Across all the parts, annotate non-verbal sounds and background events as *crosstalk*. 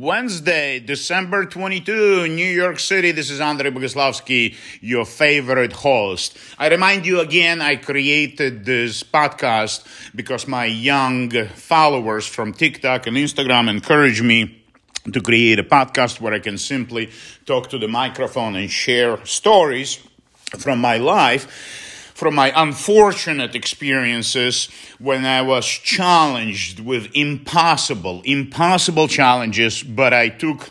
Wednesday, December 22, New York City. This is Andrei Boguslavsky, your favorite host. I remind you again, I created this podcast because my young followers from TikTok and Instagram encouraged me to create a podcast where I can simply talk to the microphone and share stories from my life from my unfortunate experiences when I was challenged with impossible, impossible challenges, but I took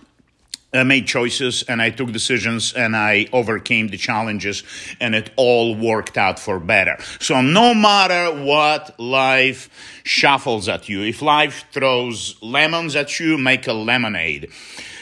I made choices and I took decisions and I overcame the challenges and it all worked out for better. So no matter what life shuffles at you, if life throws lemons at you, make a lemonade.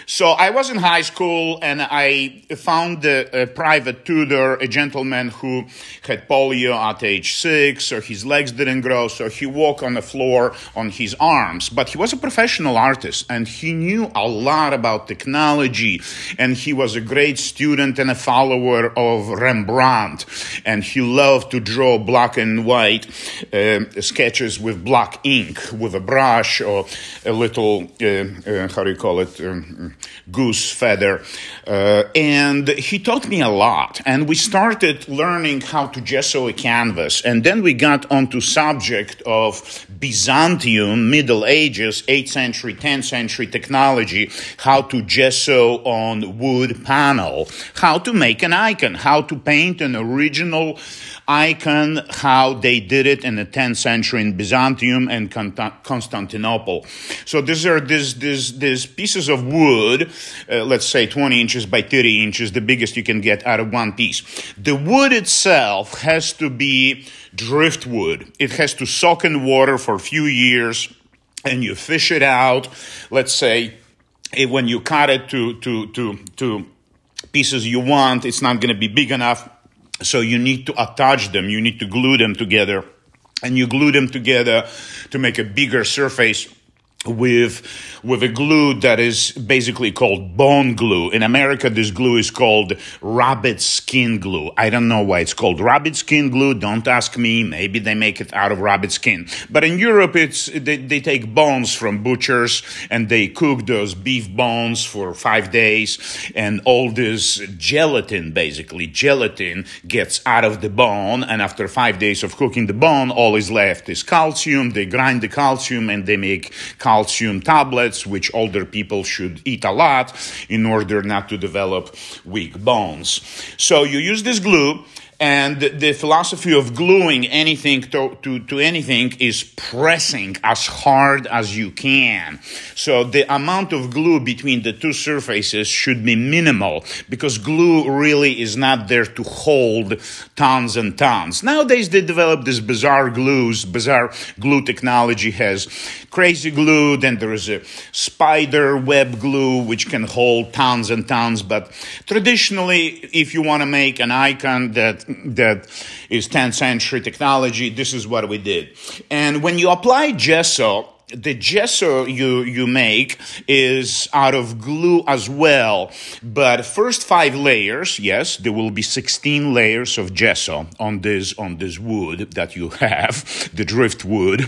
So I was in high school and I found a, a, private tutor, a gentleman who had polio at age six, so his legs didn't grow, so he walked on the floor on his arms. But he was a professional artist and he knew a lot about technology and he was a great student and a follower of Rembrandt. And he loved to draw black and white uh, sketches with black ink, with a brush or a little, uh, uh, how do you call it? Um, goose feather. Uh, and he taught me a lot. And we started learning how to gesso a canvas. And then we got onto subject of Byzantium, Middle Ages, 8th century, 10th century technology, how to gesso on wood panel, how to make an icon, how to paint an original icon, how they did it in the 10th century in Byzantium and Constantinople. So these are these, these, these pieces of wood, uh, let's say 20 inches by 30 inches, the biggest you can get out of one piece. The wood itself has to be driftwood. It has to soak in water for a few years and you fish it out. Let's say eh, when you cut it to, to, to, to pieces you want, it's not going to be big enough so you need to attach them, you need to glue them together, and you glue them together to make a bigger surface with with a glue that is basically called bone glue. In America, this glue is called rabbit skin glue. I don't know why it's called rabbit skin glue. Don't ask me. Maybe they make it out of rabbit skin. But in Europe, it's they, they take bones from butchers and they cook those beef bones for five days, and all this gelatin, basically gelatin, gets out of the bone. And after five days of cooking the bone, all is left is calcium. They grind the calcium and they make calcium tablets, which older people should eat a lot in order not to develop weak bones. So you use this glue and the philosophy of gluing anything to, to, to, anything is pressing as hard as you can. So the amount of glue between the two surfaces should be minimal because glue really is not there to hold tons and tons. Nowadays they develop this bizarre glues, bizarre glue technology has crazy glue, then there is a spider web glue which can hold tons and tons. But traditionally, if you want to make an icon that that is 10th century technology. This is what we did. And when you apply gesso, the gesso you, you make is out of glue as well. But first five layers, yes, there will be 16 layers of gesso on this, on this wood that you have, the driftwood.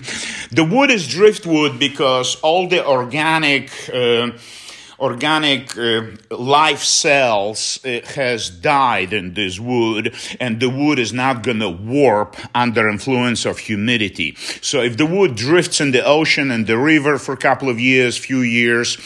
The wood is driftwood because all the organic, uh, organic uh, life cells uh, has died in this wood and the wood is not going to warp under influence of humidity. So if the wood drifts in the ocean and the river for a couple of years few years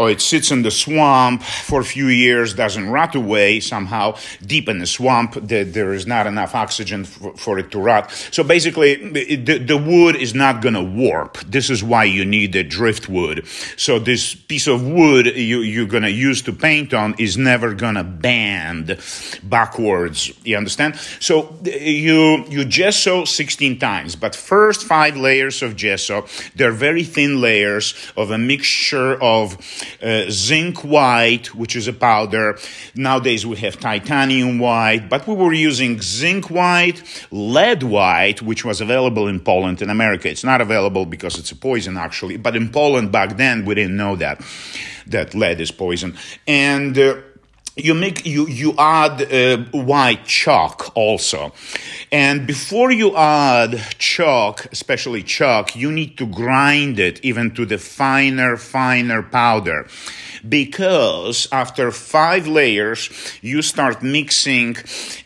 or it sits in the swamp for a few years, doesn't rot away somehow. Deep in the swamp, the, there is not enough oxygen for, for it to rot. So basically, the, the wood is not going to warp. This is why you need the driftwood. So this piece of wood you, you're going to use to paint on is never going to bend backwards. You understand? So you, you gesso 16 times, but first five layers of gesso, they're very thin layers of a mixture of uh, zinc white, which is a powder. Nowadays we have titanium white, but we were using zinc white, lead white, which was available in Poland. In America, it's not available because it's a poison actually, but in Poland back then we didn't know that, that lead is poison. And uh, you make you you add uh, white chalk also. And before you add chalk especially chalk you need to grind it even to the finer finer powder. Because after five layers you start mixing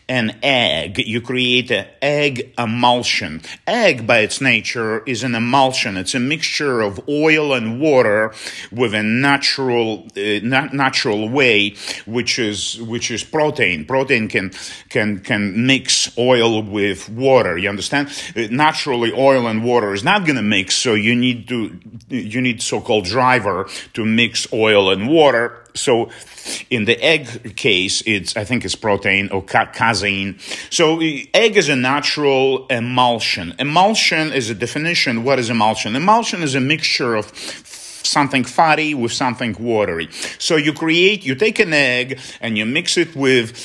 an egg you create an egg emulsion egg by its nature is an emulsion it's a mixture of oil and water with a natural uh, natural way which is which is protein. Protein can can can mix oil with water. You understand? Uh, naturally, oil and water is not going to mix, so you need to you need so-called driver to mix oil and water. So in the egg case, it's I think it's protein or ca- casein. So egg is a natural emulsion. Emulsion is a definition. What is emulsion? Emulsion is a mixture of something fatty with something watery. So you create, you take an egg and you mix it with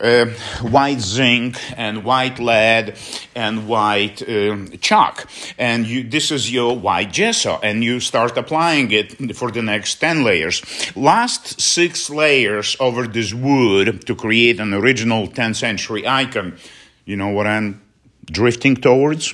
uh, white zinc and white lead and white uh, chalk. And you, this is your white gesso, and you start applying it for the next 10 layers. Last six layers over this wood to create an original 10th century icon. You know what I'm drifting towards. *laughs*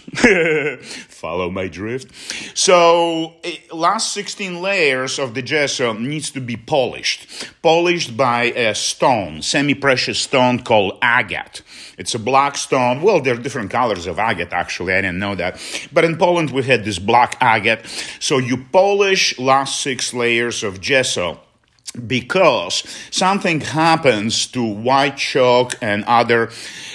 Follow my drift. So, eh, last 16 layers of the gesso needs to be polished. Polished by a stone, semi-precious stone called agate. It's a black stone. Well, there are different colors of agate, actually. I didn't know that. But in Poland, we had this black agate. So you polish last six layers of gesso because something happens to white chalk and other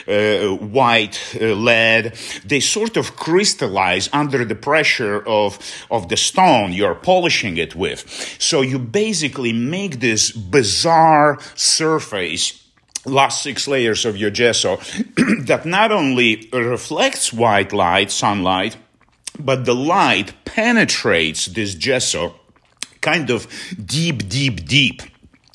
uh, white uh, lead. They sort of crystallize under the pressure of of the stone you're polishing it with. So you basically make this bizarre surface last six layers of your gesso *clears throat* that not only reflects white light sunlight but the light penetrates this gesso kind of deep, deep, deep.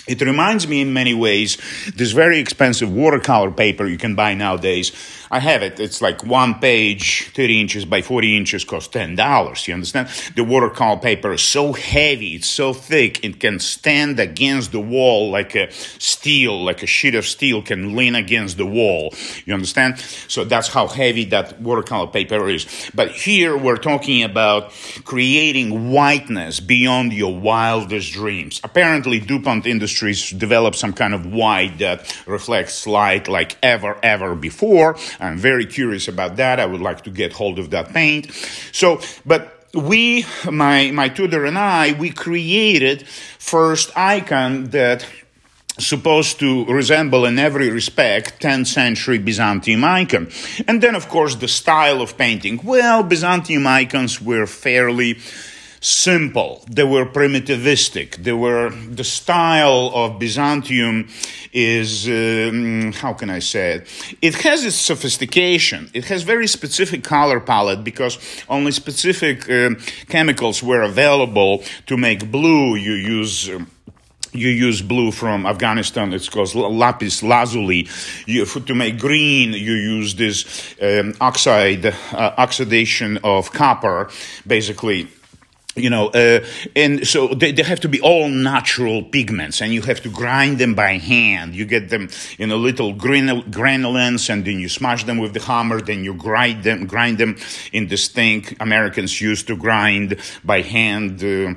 It reminds me in many ways this very expensive watercolor paper you can buy nowadays I have it. It's like one page, 30 inches by 40 inches, costs $10. You understand? The watercolor paper is so heavy, it's so thick, it can stand against the wall like a steel, like a sheet of steel can lean against the wall. You understand? So that's how heavy that watercolor paper is. But here we're talking about creating whiteness beyond your wildest dreams. Apparently, DuPont Industries developed some kind of white that uh, reflects light like ever, ever before. I'm very curious about that. I would like to get hold of that paint. So, but we, my, my tutor and I, we created first icon that supposed to resemble in every respect 10th century Byzantium icon. And then, of course, the style of painting. Well, Byzantium icons were fairly simple. They were primitivistic. They were the style of Byzantium is um, how can I say it? It has its sophistication. It has very specific color palette because only specific uh, chemicals were available to make blue. You use. Um, you use blue from Afghanistan. It's called lapis lazuli. You, to make green, you use this um, oxide uh, oxidation of copper, basically you know, uh, and so they, they, have to be all natural pigments, and you have to grind them by hand. You get them in a little granul- granulins, and then you smash them with the hammer. Then you grind them, grind them in this thing Americans used to grind by hand. Uh,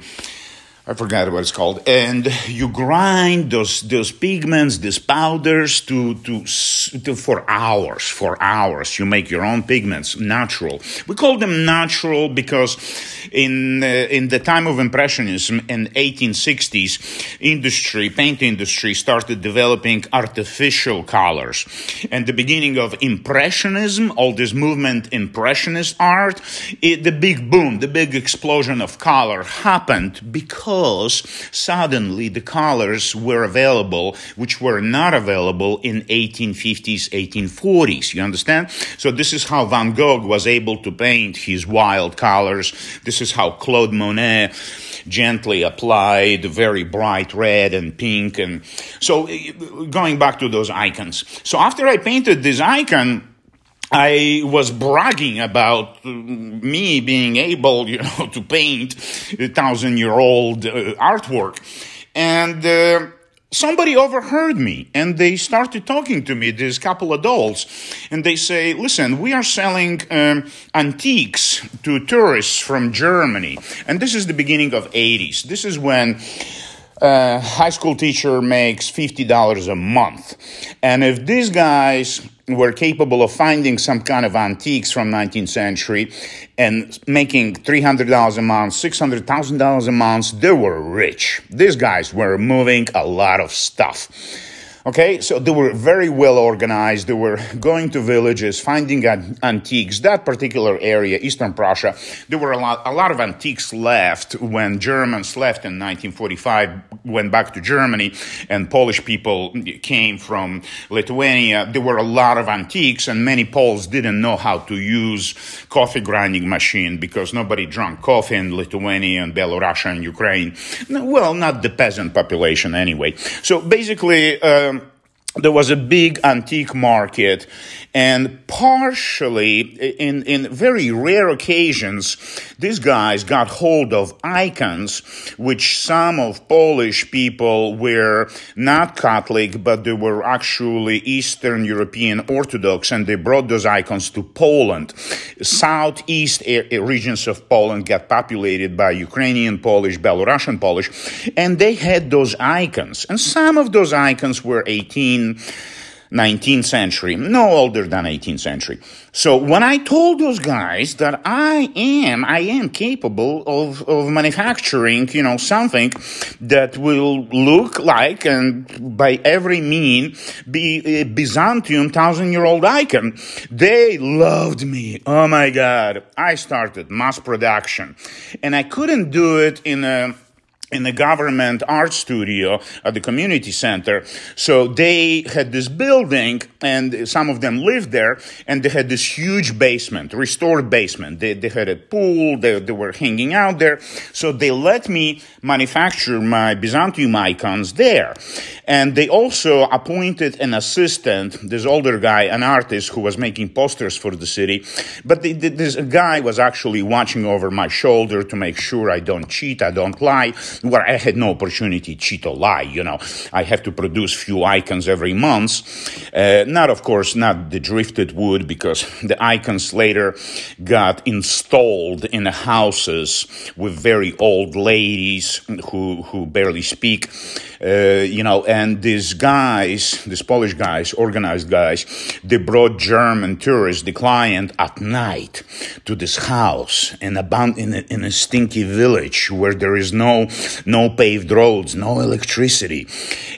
I forgot what it's called. And you grind those those pigments, these powders, to, to to for hours. For hours, you make your own pigments, natural. We call them natural because in uh, in the time of impressionism in 1860s, industry, paint industry, started developing artificial colors. And the beginning of impressionism, all this movement, impressionist art, it, the big boom, the big explosion of color happened because because suddenly the colors were available, which were not available in 1850s, 1840s. You understand? So this is how Van Gogh was able to paint his wild colors. This is how Claude Monet gently applied very bright red and pink. And so eh, going back to those icons. So after I painted this icon, I was bragging about me being able, you know, *laughs* to paint a thousand year old uh, artwork. And uh, somebody overheard me and they started talking to me these couple adults and they say listen we are selling um, antiques to tourists from germany. And this is the beginning of 80s this is when a high school teacher makes $50 a month. And if these guys were capable of finding some kind of antiques from 19th century and making $300 a month, $600,000 a month, they were rich. These guys were moving a lot of stuff. Okay, so they were very well organized. They were going to villages, finding antiques. That particular area, Eastern Prussia, there were a lot, a lot of antiques left when Germans left in 1945, went back to Germany, and Polish people came from Lithuania. There were a lot of antiques, and many Poles didn't know how to use coffee grinding machine because nobody drank coffee in Lithuania and Belarus and Ukraine. Well, not the peasant population anyway. So basically. Um, there was a big antique market and partially in, in very rare occasions these guys got hold of icons which some of polish people were not catholic but they were actually eastern european orthodox and they brought those icons to poland. Southeast regions of poland got populated by ukrainian polish belarusian polish and they had those icons. And some of those icons were 18 19th century, no older than 18th century. So when I told those guys that I am, I am capable of, of manufacturing, you know, something that will look like and by every mean be a Byzantium thousand year old icon, they loved me. Oh my God. I started mass production and I couldn't do it in a in the government art studio at the community center. So they had this building and some of them lived there and they had this huge basement, restored basement. They, they had a pool, they, they were hanging out there. So they let me manufacture my Byzantium icons there. And they also appointed an assistant, this older guy, an artist who was making posters for the city. But this guy was actually watching over my shoulder to make sure I don't cheat, I don't lie where I had no opportunity to lie. You know, I have to produce few icons every month. Uh, not, of course, not the drifted wood because the icons later got installed in the houses with very old ladies who who barely speak. Uh, you know, and these guys, these Polish guys, organized guys, they brought German tourists, the client, at night to this house in a, in a, in a stinky village where there is no no paved roads, no electricity.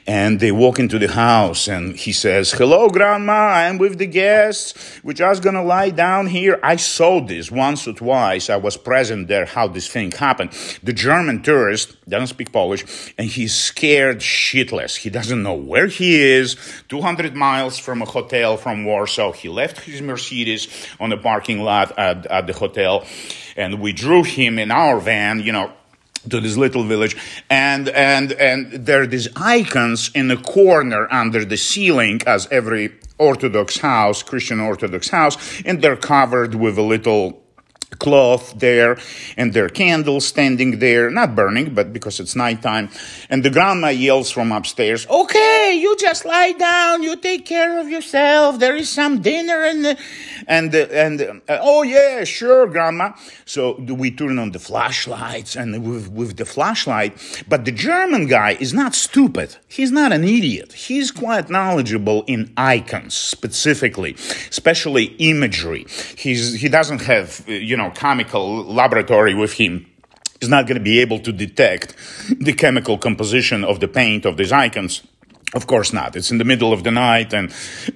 And they walk into the house and he says, Hello, grandma, I'm with the guests. We're just gonna lie down here. I saw this once or twice. I was present there, how this thing happened. The German tourist doesn't speak Polish and he's scared shitless. He doesn't know where he is, 200 miles from a hotel from Warsaw. He left his Mercedes on the parking lot at, at the hotel and we drew him in our van, you know, to this little village and and and there are these icons in the corner under the ceiling as every orthodox house christian orthodox house and they're covered with a little cloth there and their candles standing there, not burning, but because it's nighttime. And the grandma yells from upstairs, okay, you just lie down, you take care of yourself, there is some dinner and, and, and, uh, oh yeah, sure, grandma. So we turn on the flashlights and with, with the flashlight, but the German guy is not stupid. He's not an idiot. He's quite knowledgeable in icons specifically, especially imagery. He's, he doesn't have, you know, chemical laboratory with him is not going to be able to detect the chemical composition of the paint of these icons. Of course not. It's in the middle of the night, and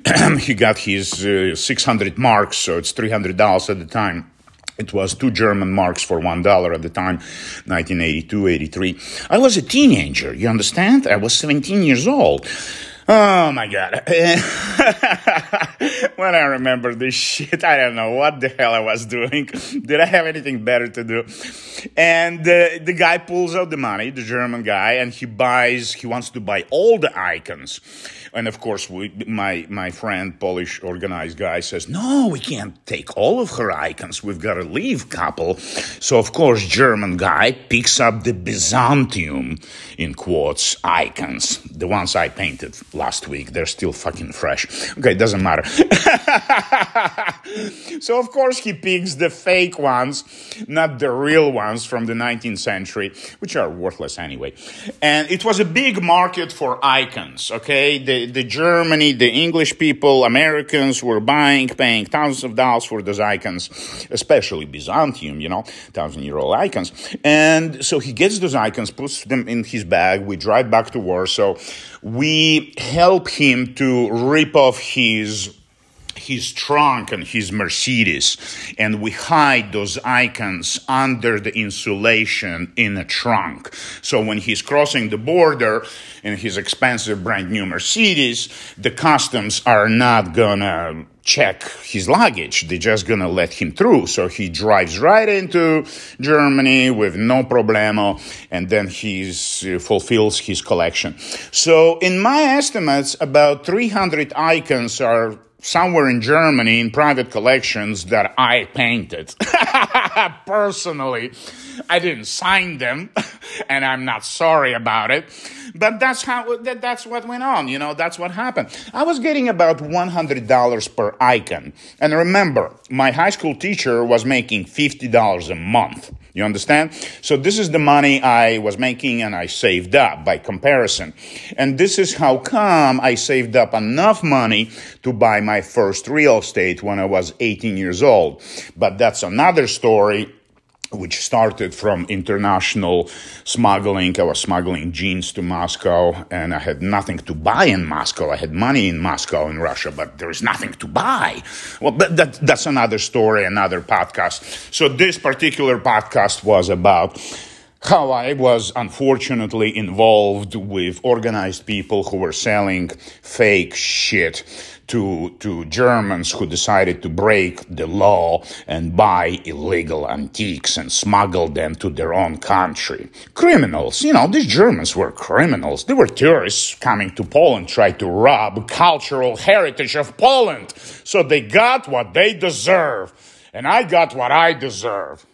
*clears throat* he got his uh, 600 marks, so it's $300 at the time. It was two German marks for one dollar at the time, 1982, 83. I was a teenager, you understand? I was 17 years old. Oh my God. *laughs* when I remember this shit, I don't know what the hell I was doing. *laughs* Did I have anything better to do? And uh, the guy pulls out the money, the German guy, and he buys, he wants to buy all the icons. And of course, we, my, my friend, Polish organized guy says, no, we can't take all of her icons. We've got to leave couple. So of course, German guy picks up the Byzantium, in quotes, icons. The ones I painted last week. They're still fucking fresh. Okay, it doesn't matter. *laughs* so of course he picks the fake ones, not the real ones from the 19th century, which are worthless anyway. And it was a big market for icons, okay? The, the Germany, the English people, Americans were buying, paying thousands of dollars for those icons, especially Byzantium, you know, thousand year old icons. And so he gets those icons, puts them in his bag. We drive back to Warsaw. We help him to rip off his his trunk and his Mercedes, and we hide those icons under the insulation in a trunk. So when he's crossing the border in his expensive brand new Mercedes, the customs are not gonna check his luggage. They're just gonna let him through. So he drives right into Germany with no problemo, and then he uh, fulfills his collection. So in my estimates, about 300 icons are somewhere in Germany in private collections that I painted. *laughs* Personally, I didn't sign them, *laughs* and I'm not sorry about it. But that's how that, that's what went on. You know, that's what happened. I was getting about one hundred dollars per icon, and remember, my high school teacher was making fifty dollars a month. You understand? So this is the money I was making and I saved up by comparison. And this is how come I saved up enough money to buy my first real estate when I was 18 years old. But that's another story which started from international smuggling. I was smuggling jeans to Moscow and I had nothing to buy in Moscow. I had money in Moscow in Russia, but there is nothing to buy. Well, but that, that's another story, another podcast. So this particular podcast was about how I was unfortunately involved with organized people who were selling fake shit to, to Germans who decided to break the law and buy illegal antiques and smuggle them to their own country. Criminals, you know, these Germans were criminals. They were tourists coming to Poland, trying to rob cultural heritage of Poland. So they got what they deserve. And I got what I deserve.